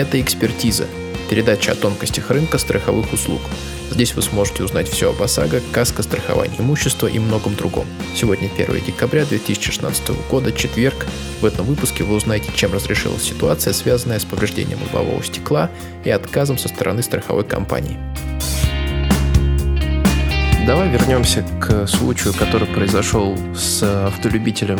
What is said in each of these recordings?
Это «Экспертиза» – передача о тонкостях рынка страховых услуг. Здесь вы сможете узнать все об ОСАГО, каско, страховании имущества и многом другом. Сегодня 1 декабря 2016 года, четверг. В этом выпуске вы узнаете, чем разрешилась ситуация, связанная с повреждением лобового стекла и отказом со стороны страховой компании. Давай вернемся к случаю, который произошел с автолюбителем,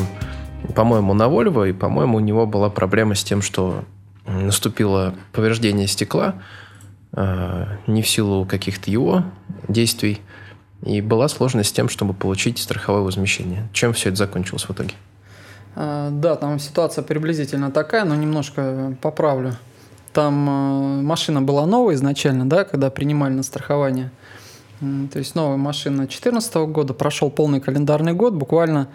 по-моему, на Volvo, и, по-моему, у него была проблема с тем, что наступило повреждение стекла, э, не в силу каких-то его действий, и была сложность с тем, чтобы получить страховое возмещение. Чем все это закончилось в итоге? А, да, там ситуация приблизительно такая, но немножко поправлю. Там э, машина была новая изначально, да, когда принимали на страхование. То есть новая машина 2014 года, прошел полный календарный год, буквально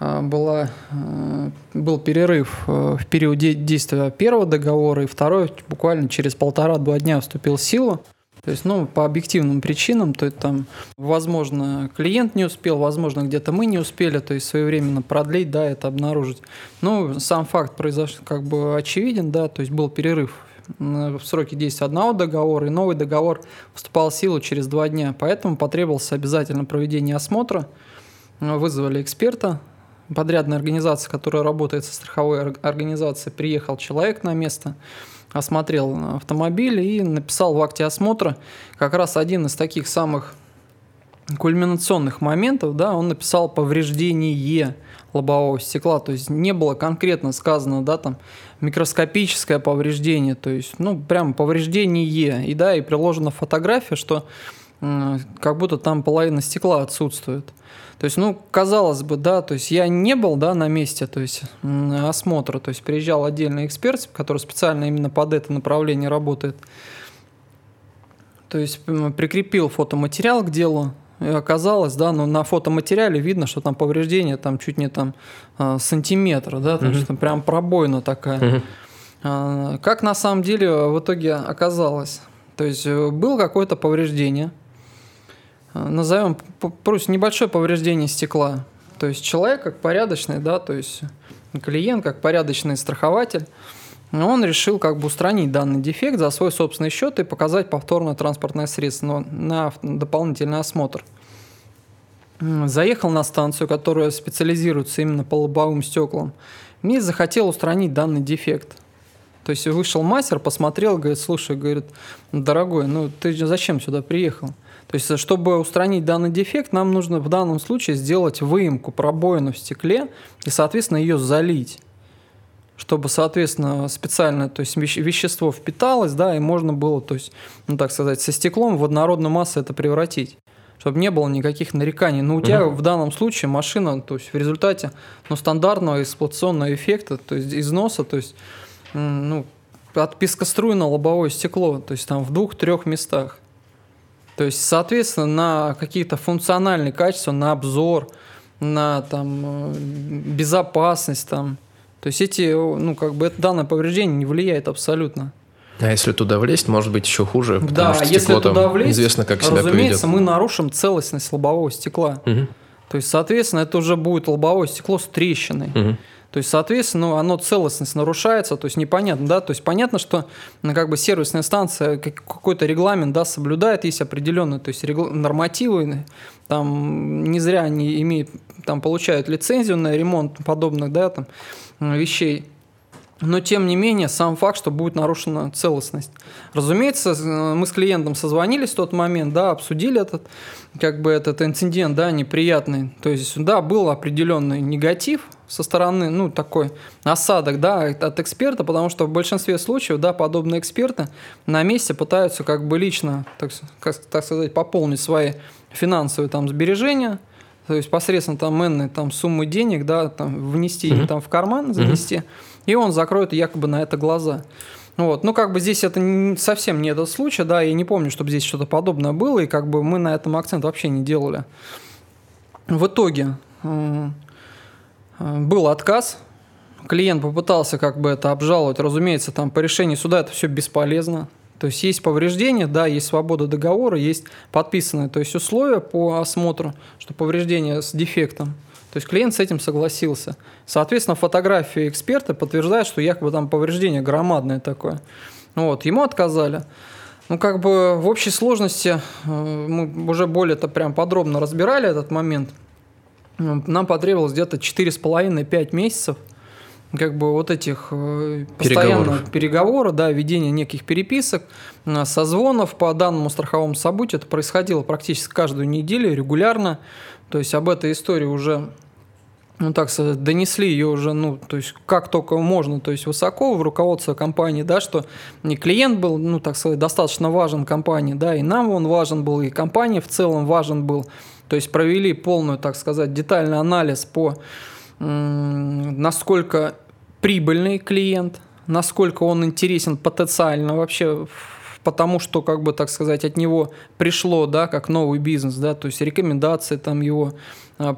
была, а, был перерыв э, в период действия первого договора, и второй буквально через полтора-два дня вступил в силу. То есть, ну, по объективным причинам, то есть там, возможно, клиент не успел, возможно, где-то мы не успели, то есть своевременно продлить, да, это обнаружить. Ну, сам факт произошел как бы очевиден, да, то есть был перерыв в сроке действия одного договора, и новый договор вступал в силу через два дня. Поэтому потребовалось обязательно проведение осмотра. Вызвали эксперта, подрядная организация, которая работает со страховой организацией, приехал человек на место, осмотрел автомобиль и написал в акте осмотра как раз один из таких самых кульминационных моментов, да, он написал повреждение лобового стекла, то есть не было конкретно сказано, да, там микроскопическое повреждение, то есть, ну, прям повреждение, и да, и приложена фотография, что как будто там половина стекла отсутствует. То есть, ну, казалось бы, да, то есть я не был, да, на месте, то есть осмотра, то есть приезжал отдельный эксперт, который специально именно под это направление работает. То есть прикрепил фотоматериал к делу, и оказалось, да, но на фотоматериале видно, что там повреждение там чуть не там а, сантиметра, да, угу. что там прям пробоина такая. Угу. Как на самом деле в итоге оказалось? То есть э, было какое-то повреждение, назовем просто небольшое повреждение стекла. То есть человек как порядочный, да, то есть клиент как порядочный страхователь, он решил как бы устранить данный дефект за свой собственный счет и показать повторное транспортное средство на дополнительный осмотр. Заехал на станцию, которая специализируется именно по лобовым стеклам, и захотел устранить данный дефект. То есть вышел мастер, посмотрел, говорит, слушай, говорит, дорогой, ну ты зачем сюда приехал? То есть, чтобы устранить данный дефект, нам нужно в данном случае сделать выемку, пробоину в стекле и, соответственно, ее залить чтобы, соответственно, специально, то есть вещество впиталось, да, и можно было, то есть, ну так сказать, со стеклом в однородную массу это превратить чтобы не было никаких нареканий. Но у тебя угу. в данном случае машина, то есть в результате ну, стандартного эксплуатационного эффекта, то есть износа, то есть ну, от пескоструйного лобовое стекло, то есть там в двух-трех местах. То есть, соответственно, на какие-то функциональные качества, на обзор, на там, э, безопасность, там, то есть эти, ну, как бы это данное повреждение не влияет абсолютно. А если туда влезть, может быть еще хуже, потому да, что если стекло туда там влезть, известно, как себя разумеется, поведет. мы нарушим целостность лобового стекла. Угу. То есть, соответственно, это уже будет лобовое стекло с трещиной. Угу. То есть, соответственно, ну, оно целостность нарушается, то есть непонятно, да, то есть понятно, что ну, как бы сервисная станция какой-то регламент, да, соблюдает, есть определенные, то есть нормативы, там не зря они имеют, там получают лицензию на ремонт подобных, да, там вещей. Но тем не менее, сам факт, что будет нарушена целостность. Разумеется, мы с клиентом созвонились в тот момент, да, обсудили этот, как бы этот инцидент, да, неприятный. То есть, да, был определенный негатив со стороны, ну, такой осадок, да, от эксперта, потому что в большинстве случаев, да, подобные эксперты на месте пытаются как бы лично, так, как, так сказать, пополнить свои финансовые там сбережения, то есть посредством там энной там суммы денег, да, там внести mm-hmm. там в карман, занести. Mm-hmm и он закроет якобы на это глаза. Вот. Ну, как бы здесь это не, совсем не этот случай, да, я не помню, чтобы здесь что-то подобное было, и как бы мы на этом акцент вообще не делали. В итоге э, был отказ, клиент попытался как бы это обжаловать, разумеется, там по решению суда это все бесполезно, то есть есть повреждение, да, есть свобода договора, есть подписанные то есть условия по осмотру, что повреждение с дефектом – то есть клиент с этим согласился. Соответственно, фотографии эксперта подтверждают, что якобы там повреждение громадное такое. Вот, ему отказали. Ну, как бы в общей сложности э, мы уже более-то прям подробно разбирали этот момент. Нам потребовалось где-то 4,5-5 месяцев как бы вот этих э, постоянных переговоров, да, ведения неких переписок, э, созвонов по данному страховому событию. Это происходило практически каждую неделю, регулярно. То есть об этой истории уже ну, так сказать, донесли ее уже, ну, то есть, как только можно, то есть, высоко в руководство компании, да, что не клиент был, ну, так сказать, достаточно важен компании, да, и нам он важен был, и компания в целом важен был. То есть, провели полную, так сказать, детальный анализ по насколько прибыльный клиент, насколько он интересен потенциально вообще потому что, как бы так сказать, от него пришло, да, как новый бизнес, да, то есть рекомендации там его,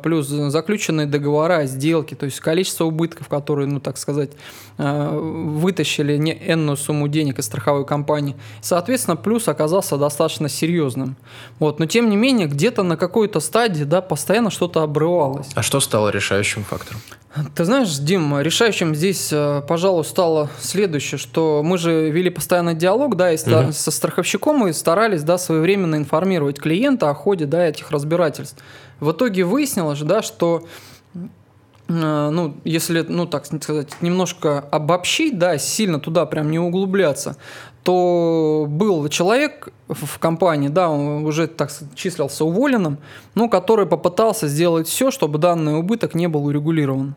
плюс заключенные договора, сделки, то есть количество убытков, которые, ну, так сказать, а, вытащили не энную сумму денег из страховой компании. Соответственно, плюс оказался достаточно серьезным. Вот. Но, тем не менее, где-то на какой-то стадии да, постоянно что-то обрывалось. А что стало решающим фактором? Ты знаешь, Дим, решающим здесь, э, пожалуй, стало следующее, что мы же вели постоянный диалог, да, и угу. со страховщиком и старались, да, своевременно информировать клиента о ходе, да, этих разбирательств. В итоге выяснилось, да, что э, ну, если, ну, так сказать, немножко обобщить, да, сильно туда прям не углубляться, то был человек в компании, да, он уже, так числился уволенным, но который попытался сделать все, чтобы данный убыток не был урегулирован.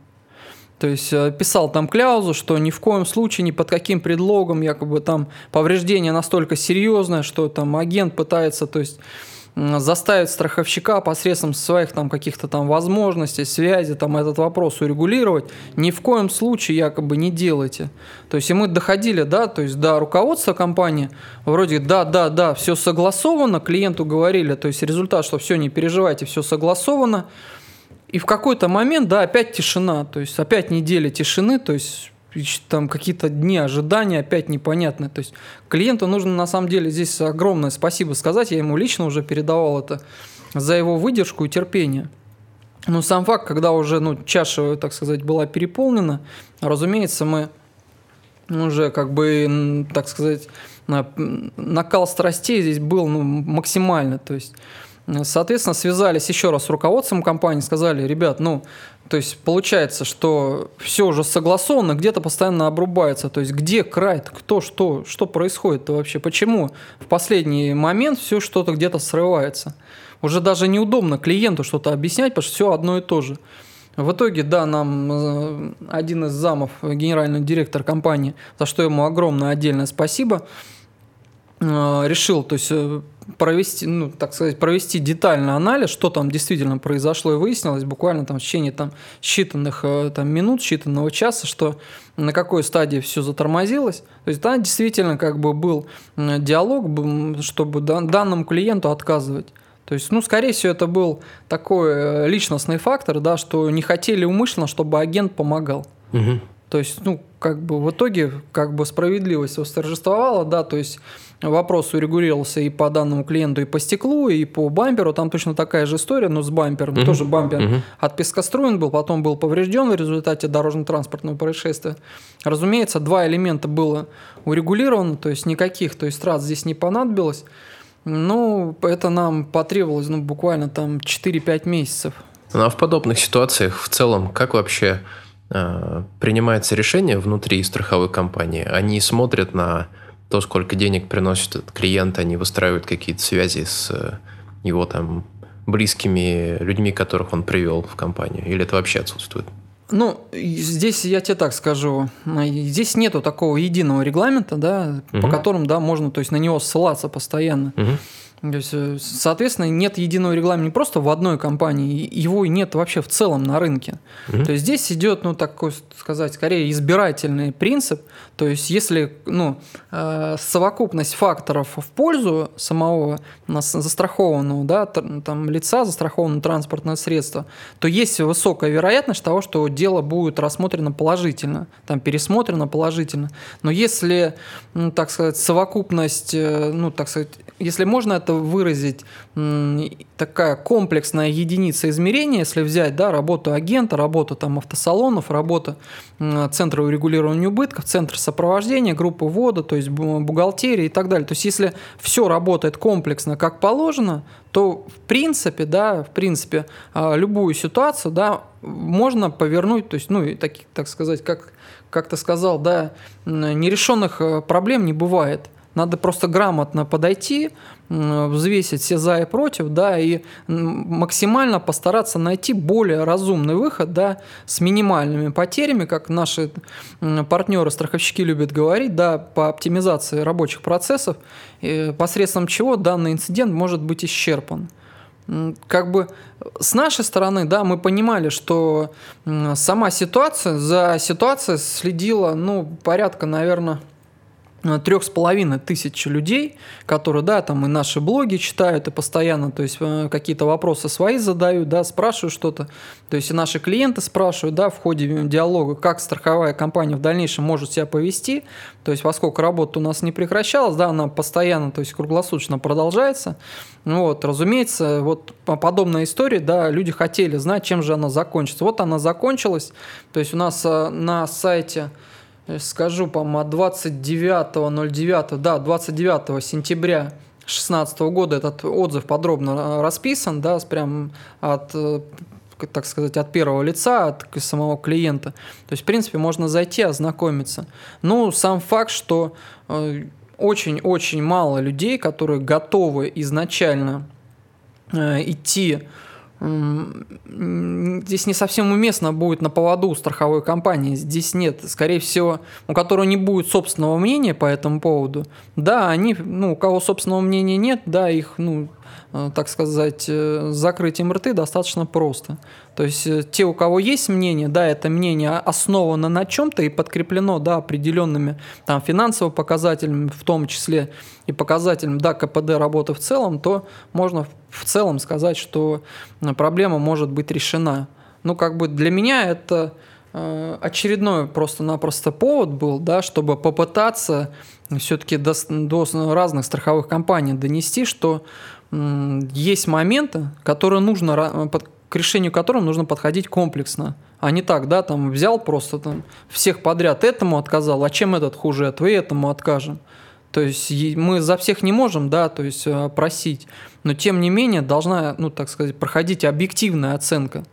То есть э, писал там кляузу, что ни в коем случае, ни под каким предлогом, якобы там повреждение настолько серьезное, что там агент пытается, то есть заставить страховщика посредством своих там каких-то там возможностей, связи, там этот вопрос урегулировать, ни в коем случае якобы не делайте. То есть и мы доходили, да, то есть до руководства компании, вроде да, да, да, все согласовано, клиенту говорили, то есть результат, что все, не переживайте, все согласовано, и в какой-то момент, да, опять тишина, то есть опять неделя тишины, то есть там какие-то дни ожидания опять непонятные. То есть клиенту нужно на самом деле здесь огромное спасибо сказать, я ему лично уже передавал это, за его выдержку и терпение. Но сам факт, когда уже ну, чаша, так сказать, была переполнена, разумеется, мы уже как бы, так сказать, накал страстей здесь был ну, максимально. То есть Соответственно, связались еще раз с руководством компании, сказали, ребят, ну, то есть получается, что все уже согласовано, где-то постоянно обрубается. То есть где край, кто, что, что происходит вообще, почему в последний момент все что-то где-то срывается. Уже даже неудобно клиенту что-то объяснять, потому что все одно и то же. В итоге, да, нам э, один из замов, генеральный директор компании, за что ему огромное отдельное спасибо, э, решил, то есть э, провести, ну, так сказать, провести детальный анализ, что там действительно произошло и выяснилось буквально там в течение там, считанных э, там, минут, считанного часа, что на какой стадии все затормозилось. То есть, да, действительно как бы был диалог, чтобы данному клиенту отказывать. То есть, ну, скорее всего, это был такой э, личностный фактор, да, что не хотели умышленно, чтобы агент помогал. Угу. То есть, ну, как бы в итоге, как бы справедливость восторжествовала, да, то есть вопрос урегулировался и по данному клиенту, и по стеклу, и по бамперу. Там точно такая же история, но с бампером. Uh-huh. Тоже бампер uh-huh. от пескоструен был, потом был поврежден в результате дорожно-транспортного происшествия. Разумеется, два элемента было урегулировано, то есть никаких, то есть трат здесь не понадобилось. Ну, это нам потребовалось ну, буквально там 4-5 месяцев. Ну а в подобных ситуациях в целом, как вообще принимается решение внутри страховой компании? Они смотрят на то, сколько денег приносит этот клиент, они выстраивают какие-то связи с э, его там близкими людьми, которых он привел в компанию, или это вообще отсутствует? Ну, здесь я тебе так скажу, здесь нету такого единого регламента, да, угу. по которому, да, можно, то есть на него ссылаться постоянно. Угу. То есть, э, соответственно, нет единого регламента не просто в одной компании, его и нет вообще в целом на рынке. Mm-hmm. То есть здесь идет, ну, такой сказать, скорее избирательный принцип. То есть если, ну, э, совокупность факторов в пользу самого застрахованного, да, там, лица, застрахованного транспортное средство, то есть высокая вероятность того, что дело будет рассмотрено положительно, там, пересмотрено положительно. Но если, ну, так сказать, совокупность, э, ну, так сказать, если можно это выразить такая комплексная единица измерения, если взять да, работу агента, работу там, автосалонов, работу центра урегулирования убытков, центр сопровождения, группы ввода, то есть бухгалтерии и так далее. То есть если все работает комплексно, как положено, то в принципе, да, в принципе, а, любую ситуацию, да, можно повернуть, то есть, ну, так, так сказать, как, как ты сказал, да, нерешенных э, проблем не бывает. Надо просто грамотно подойти, взвесить все за и против, да, и максимально постараться найти более разумный выход, да, с минимальными потерями, как наши партнеры, страховщики любят говорить, да, по оптимизации рабочих процессов, посредством чего данный инцидент может быть исчерпан. Как бы с нашей стороны, да, мы понимали, что сама ситуация, за ситуацией следила, ну, порядка, наверное, трех с половиной тысяч людей, которые, да, там и наши блоги читают, и постоянно, то есть э, какие-то вопросы свои задают, да, спрашивают что-то, то есть и наши клиенты спрашивают, да, в ходе диалога, как страховая компания в дальнейшем может себя повести, то есть поскольку работа у нас не прекращалась, да, она постоянно, то есть круглосуточно продолжается, вот, разумеется, вот подобная история, да, люди хотели знать, чем же она закончится. Вот она закончилась, то есть у нас э, на сайте скажу, по-моему, от 29.09, да, 29 сентября 2016 года этот отзыв подробно расписан, да, прям от э, так сказать, от первого лица, от самого клиента. То есть, в принципе, можно зайти, ознакомиться. Ну, сам факт, что э, очень-очень мало людей, которые готовы изначально э, идти здесь не совсем уместно будет на поводу у страховой компании. Здесь нет, скорее всего, у которого не будет собственного мнения по этому поводу. Да, они, ну, у кого собственного мнения нет, да, их, ну, так сказать, э, закрыть им рты достаточно просто. То есть э, те, у кого есть мнение, да, это мнение основано на чем-то и подкреплено, да, определенными там финансовыми показателями, в том числе и показателем, да, КПД работы в целом, то можно в целом сказать, что проблема может быть решена. Ну, как бы для меня это очередной просто-напросто повод был, да, чтобы попытаться все-таки до, до разных страховых компаний донести, что есть моменты, которые нужно, к решению которых нужно подходить комплексно. А не так, да, там взял просто там всех подряд этому отказал, а чем этот хуже, а вы этому откажем. То есть мы за всех не можем, да, то есть э, просить, но тем не менее должна, ну, так сказать, проходить объективная оценка.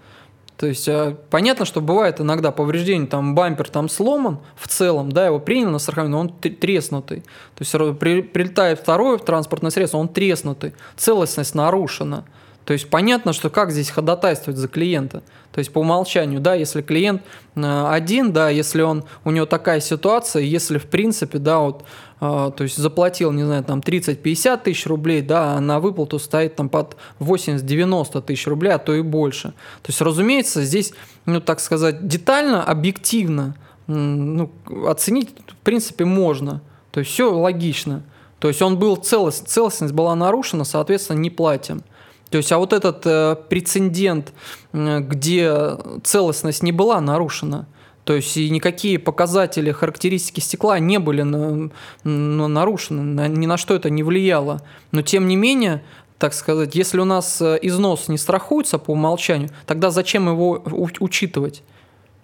То есть э, понятно, что бывает иногда повреждение, там бампер там сломан в целом, да, его принял на страхование, но он треснутый. То есть при, прилетает второе транспортное средство, он треснутый, целостность нарушена. То есть понятно, что как здесь ходатайствовать за клиента. То есть по умолчанию, да, если клиент э, один, да, если он, у него такая ситуация, если в принципе, да, вот, э, то есть заплатил, не знаю, там 30-50 тысяч рублей, да, а на выплату стоит там под 80-90 тысяч рублей, а то и больше. То есть, разумеется, здесь, ну, так сказать, детально, объективно ну, оценить, в принципе, можно. То есть все логично. То есть он был целостность, целостность была нарушена, соответственно, не платим. То есть, а вот этот э, прецедент, где целостность не была нарушена, то есть и никакие показатели, характеристики стекла не были на, на, нарушены, на, ни на что это не влияло. Но тем не менее, так сказать, если у нас э, износ не страхуется по умолчанию, тогда зачем его учитывать?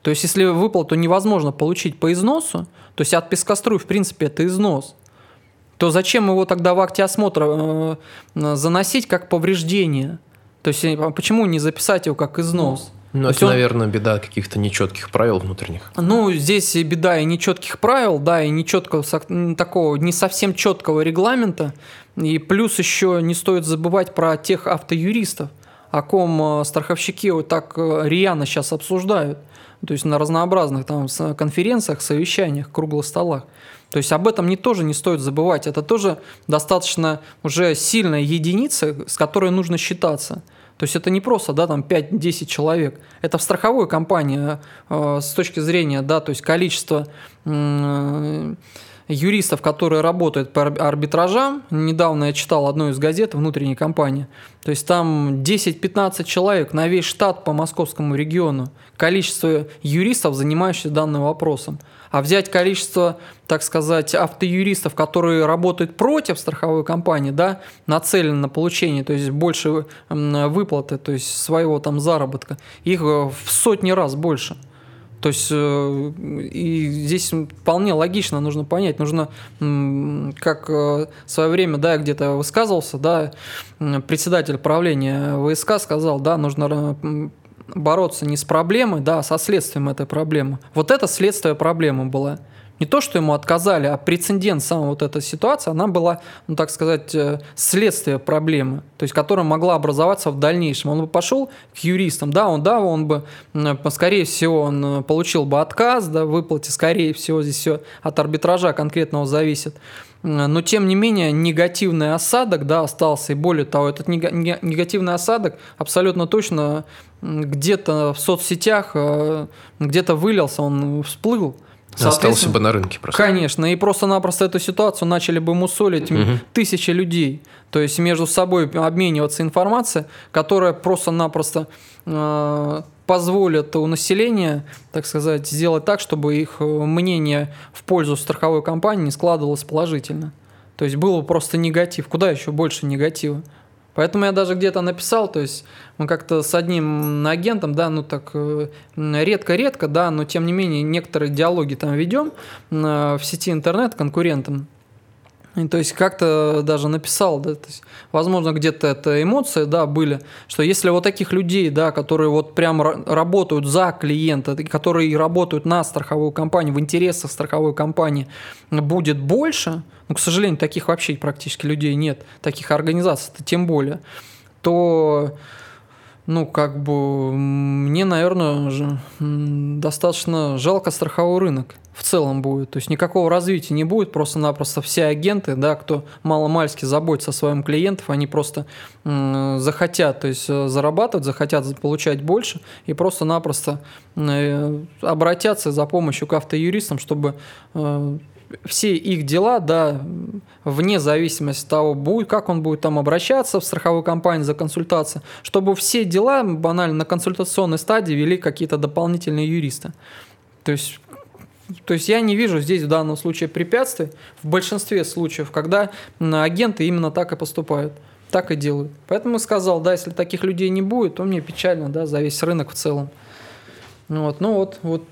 То есть, если выплату невозможно получить по износу, то есть от пескоструй, в принципе, это износ – то зачем его тогда в акте осмотра э, заносить как повреждение? То есть а почему не записать его как износ? Ну, это, он... наверное, беда каких-то нечетких правил внутренних. Ну, здесь и беда и нечетких правил, да, и нечеткого такого не совсем четкого регламента. И плюс еще не стоит забывать про тех автоюристов, о ком э, страховщики вот так э, рьяно сейчас обсуждают. То есть на разнообразных там конференциях, совещаниях, круглых столах. То есть об этом не тоже не стоит забывать. Это тоже достаточно уже сильная единица, с которой нужно считаться. То есть это не просто, да, там 5-10 человек. Это в страховой компании э, с точки зрения, да, то есть количество э, юристов, которые работают по арбитражам. Недавно я читал одну из газет внутренней компании. То есть там 10-15 человек на весь штат по московскому региону. Количество юристов, занимающихся данным вопросом. А взять количество, так сказать, автоюристов, которые работают против страховой компании, да, нацелены на получение, то есть больше выплаты, то есть своего там заработка, их в сотни раз больше. То есть э, и здесь вполне логично нужно понять, нужно, как э, в свое время, да, где-то высказывался, да, председатель правления ВСК сказал, да, нужно бороться не с проблемой, да, а со следствием этой проблемы. Вот это следствие проблемы было не то, что ему отказали, а прецедент, сама вот эта ситуация, она была, ну так сказать, э, следствие проблемы, то есть которая могла образоваться в дальнейшем. Он бы пошел к юристам, да, он, да, он бы, скорее всего, он э, получил бы отказ, да, выплате, скорее всего, здесь все от арбитража конкретного зависит. Но, тем не менее, негативный осадок, да, остался, и более того, этот негативный осадок абсолютно точно где-то в соцсетях, э, где-то вылился, он всплыл, Остался бы на рынке просто. Конечно, и просто-напросто эту ситуацию начали бы мусолить угу. тысячи людей. То есть между собой обмениваться информацией, которая просто-напросто э, позволит у населения, так сказать, сделать так, чтобы их э, мнение в пользу страховой компании складывалось положительно. То есть был просто негатив. Куда еще больше негатива? Поэтому я даже где-то написал, то есть мы как-то с одним агентом, да, ну так э, редко-редко, да, но тем не менее некоторые диалоги там ведем э, в сети интернет конкурентам. И, то есть как-то даже написал, да, то есть, возможно, где-то это эмоции, да, были, что если вот таких людей, да, которые вот прям работают за клиента, которые работают на страховую компанию, в интересах страховой компании, будет больше, ну, к сожалению, таких вообще практически людей нет, таких организаций тем более, то ну, как бы, мне, наверное, достаточно жалко страховой рынок в целом будет. То есть никакого развития не будет, просто-напросто все агенты, да, кто мало-мальски заботится о своем клиентах, они просто захотят, то есть э, зарабатывать, захотят получать больше и просто-напросто э, обратятся за помощью к автоюристам, чтобы э, все их дела, да, вне зависимости от того, будет, как он будет там обращаться в страховую компанию за консультацией, чтобы все дела банально на консультационной стадии вели какие-то дополнительные юристы. То есть то есть я не вижу здесь в данном случае препятствий в большинстве случаев, когда агенты именно так и поступают, так и делают. Поэтому сказал, да, если таких людей не будет, то мне печально, да, за весь рынок в целом. Вот, ну вот, вот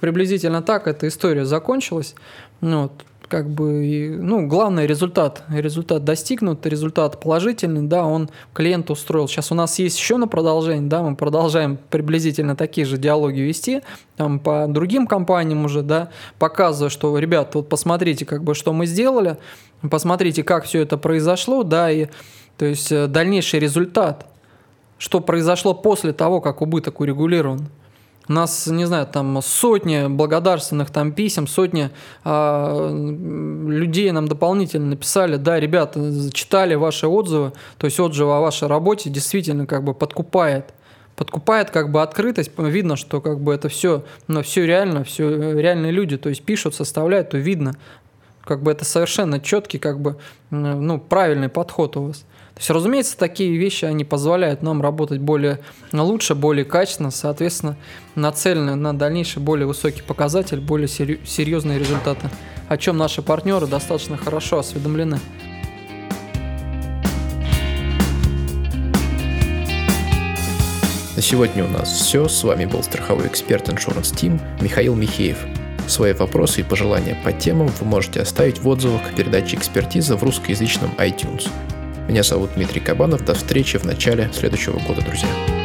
приблизительно так эта история закончилась. Ну, вот, как бы, ну, главный результат, результат достигнут, результат положительный, да, он клиент устроил. Сейчас у нас есть еще на продолжение, да, мы продолжаем приблизительно такие же диалоги вести, там по другим компаниям уже, да, показывая, что, ребят, вот посмотрите, как бы, что мы сделали, посмотрите, как все это произошло, да, и, то есть, э, дальнейший результат, что произошло после того, как убыток урегулирован. Нас, не знаю, там сотни благодарственных там писем, сотни э, людей нам дополнительно написали, да, ребята, читали ваши отзывы, то есть отзывы о вашей работе действительно как бы подкупает. Подкупает как бы открытость, видно, что как бы это все, но ну, все реально, все реальные люди, то есть пишут, составляют, то видно, как бы это совершенно четкий, как бы, ну, правильный подход у вас. То есть, разумеется, такие вещи, они позволяют нам работать более лучше, более качественно, соответственно, нацелены на дальнейший более высокий показатель, более серьезные результаты, о чем наши партнеры достаточно хорошо осведомлены. На сегодня у нас все. С вами был страховой эксперт Insurance Team Михаил Михеев. Свои вопросы и пожелания по темам вы можете оставить в отзывах к передаче «Экспертиза» в русскоязычном iTunes. Меня зовут Дмитрий Кабанов. До встречи в начале следующего года, друзья.